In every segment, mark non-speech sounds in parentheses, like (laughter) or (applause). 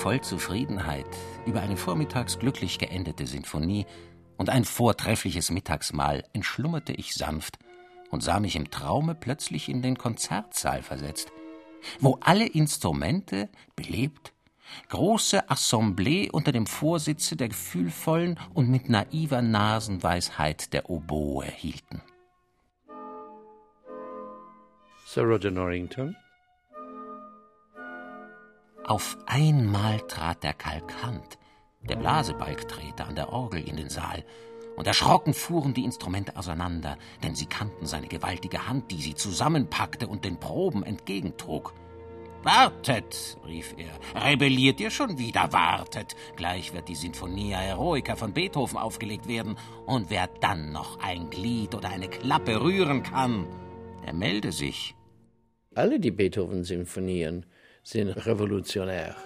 Voll Zufriedenheit über eine vormittags glücklich geendete Sinfonie und ein vortreffliches Mittagsmahl entschlummerte ich sanft und sah mich im Traume plötzlich in den Konzertsaal versetzt, wo alle Instrumente belebt, große Assemblée unter dem Vorsitze der gefühlvollen und mit naiver Nasenweisheit der Oboe hielten. Sir Roger Norrington auf einmal trat der Kalkant, der Blasebalgtreter an der Orgel in den Saal, und erschrocken fuhren die Instrumente auseinander, denn sie kannten seine gewaltige Hand, die sie zusammenpackte und den Proben entgegentrug. Wartet, rief er, rebelliert ihr schon wieder, wartet. Gleich wird die Sinfonia Heroica von Beethoven aufgelegt werden, und wer dann noch ein Glied oder eine Klappe rühren kann, der melde sich. Alle die Beethoven-Sinfonien sind revolutionär.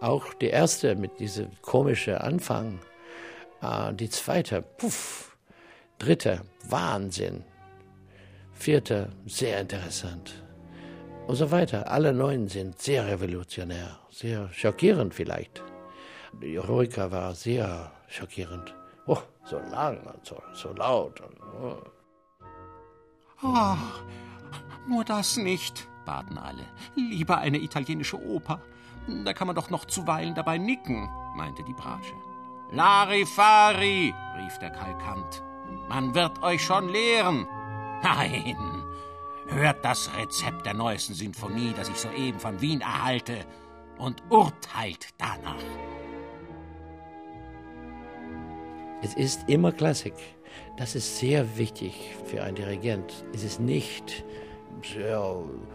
Auch die erste mit diesem komischen Anfang, äh, die zweite, puff, dritte, Wahnsinn, vierte, sehr interessant und so weiter. Alle neun sind sehr revolutionär, sehr schockierend vielleicht. Die Heroica war sehr schockierend. Oh, so lang und so, so laut. Und, oh. oh, nur das nicht baten alle. Lieber eine italienische Oper. Da kann man doch noch zuweilen dabei nicken, meinte die Bratsche. Larifari, rief der Kalkant. Man wird euch schon lehren. Nein, hört das Rezept der neuesten Sinfonie, das ich soeben von Wien erhalte, und urteilt danach. Es ist immer Klassik. Das ist sehr wichtig für einen Dirigent. Es ist nicht sehr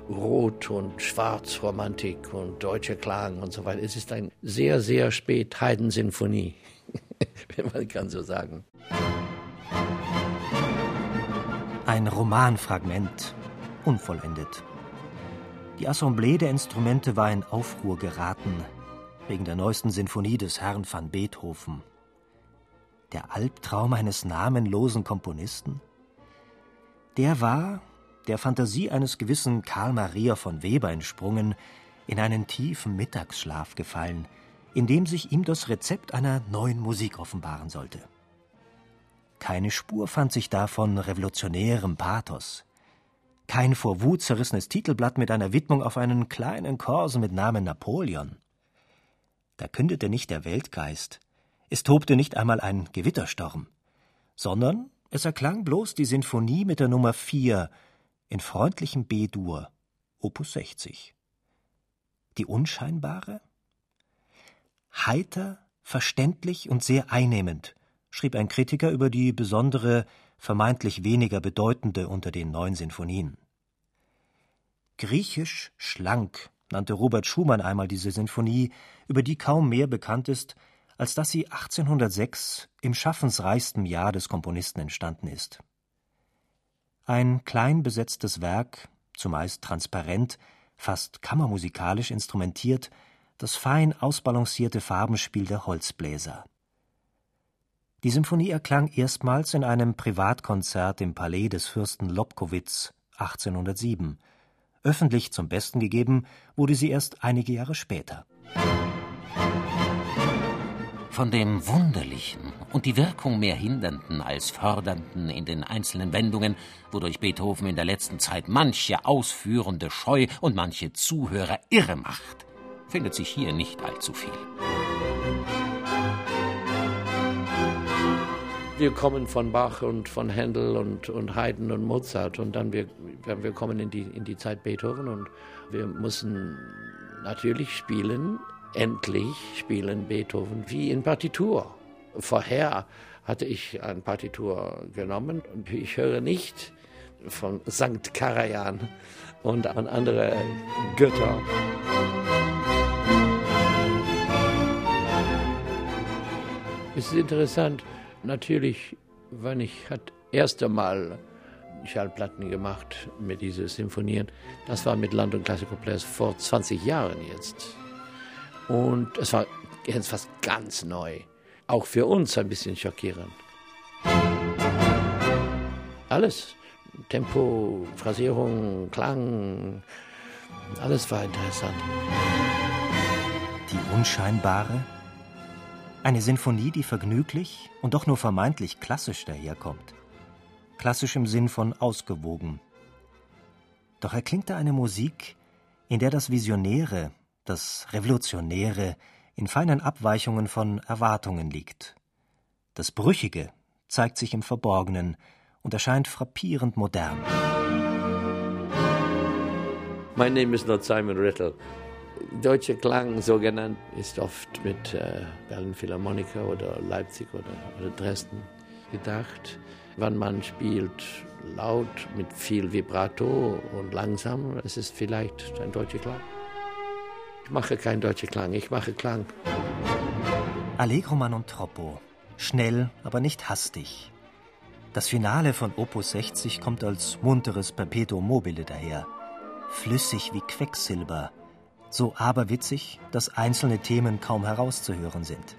rot und schwarz Romantik und deutsche Klagen und so weiter. Es ist ein sehr, sehr spät Heidensinfonie, (laughs) wenn man kann so sagen. Ein Romanfragment, unvollendet. Die Assemblée der Instrumente war in Aufruhr geraten wegen der neuesten Sinfonie des Herrn van Beethoven. Der Albtraum eines namenlosen Komponisten? Der war, der Fantasie eines gewissen Karl Maria von Weber entsprungen, in einen tiefen Mittagsschlaf gefallen, in dem sich ihm das Rezept einer neuen Musik offenbaren sollte. Keine Spur fand sich da von revolutionärem Pathos. Kein vor Wut zerrissenes Titelblatt mit einer Widmung auf einen kleinen Korsen mit Namen Napoleon. Da kündete nicht der Weltgeist, es tobte nicht einmal ein Gewittersturm, sondern es erklang bloß die Sinfonie mit der Nummer vier in freundlichem B-Dur, Opus 60. Die unscheinbare? Heiter, verständlich und sehr einnehmend, schrieb ein Kritiker über die besondere, vermeintlich weniger bedeutende unter den neun Sinfonien. Griechisch schlank nannte Robert Schumann einmal diese Sinfonie, über die kaum mehr bekannt ist, als dass sie 1806 im schaffensreichsten Jahr des Komponisten entstanden ist. Ein klein besetztes Werk, zumeist transparent, fast kammermusikalisch instrumentiert, das fein ausbalancierte Farbenspiel der Holzbläser. Die Symphonie erklang erstmals in einem Privatkonzert im Palais des Fürsten Lobkowitz 1807. Öffentlich zum Besten gegeben wurde sie erst einige Jahre später. Von dem Wunderlichen und die Wirkung mehr Hindernden als Fördernden in den einzelnen Wendungen, wodurch Beethoven in der letzten Zeit manche Ausführende scheu und manche Zuhörer irre macht, findet sich hier nicht allzu viel. Wir kommen von Bach und von Händel und, und Haydn und Mozart und dann wir, wir kommen in die, in die Zeit Beethoven und wir müssen natürlich spielen endlich spielen Beethoven wie in Partitur. Vorher hatte ich eine Partitur genommen und ich höre nicht von St. Karajan und an andere Götter. Es ist interessant, natürlich, wenn ich das erste Mal Schallplatten gemacht mit diesen Symphonien, das war mit Land- und Klassikopläs vor 20 Jahren jetzt. Und es war jetzt fast ganz neu. Auch für uns ein bisschen schockierend. Alles. Tempo, Phrasierung, Klang, alles war interessant. Die unscheinbare? Eine Sinfonie, die vergnüglich und doch nur vermeintlich klassisch daherkommt. Klassisch im Sinn von ausgewogen. Doch erklingt da eine Musik, in der das Visionäre, das Revolutionäre in feinen Abweichungen von Erwartungen liegt. Das Brüchige zeigt sich im Verborgenen, und erscheint frappierend modern. Mein Name ist not Simon Riddle. Deutscher Klang, so genannt, ist oft mit äh, Berlin Philharmoniker oder Leipzig oder, oder Dresden gedacht. Wann man spielt laut mit viel Vibrato und langsam, es ist vielleicht ein deutscher Klang. Mache keinen deutschen Klang, ich mache Klang. Allegro man und troppo. Schnell, aber nicht hastig. Das Finale von Opus 60 kommt als munteres Perpetuum mobile daher. Flüssig wie Quecksilber, so aberwitzig, dass einzelne Themen kaum herauszuhören sind.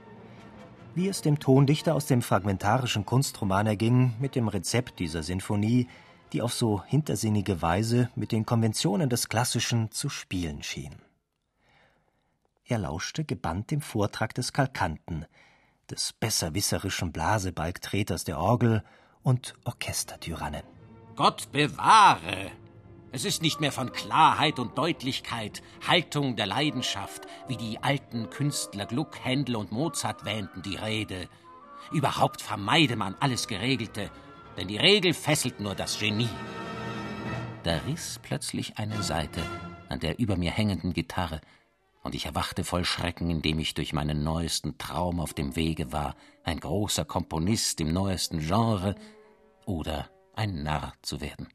Wie es dem Tondichter aus dem fragmentarischen Kunstroman erging mit dem Rezept dieser Sinfonie, die auf so hintersinnige Weise mit den Konventionen des Klassischen zu spielen schien. Er lauschte gebannt dem Vortrag des Kalkanten, des besserwisserischen Blasebalgtreters der Orgel und Orchestertyrannen. Gott bewahre! Es ist nicht mehr von Klarheit und Deutlichkeit, Haltung der Leidenschaft, wie die alten Künstler Gluck, Händel und Mozart wähnten, die Rede. Überhaupt vermeide man alles Geregelte, denn die Regel fesselt nur das Genie. Da riss plötzlich eine Seite an der über mir hängenden Gitarre, und ich erwachte voll Schrecken, indem ich durch meinen neuesten Traum auf dem Wege war, ein großer Komponist im neuesten Genre oder ein Narr zu werden.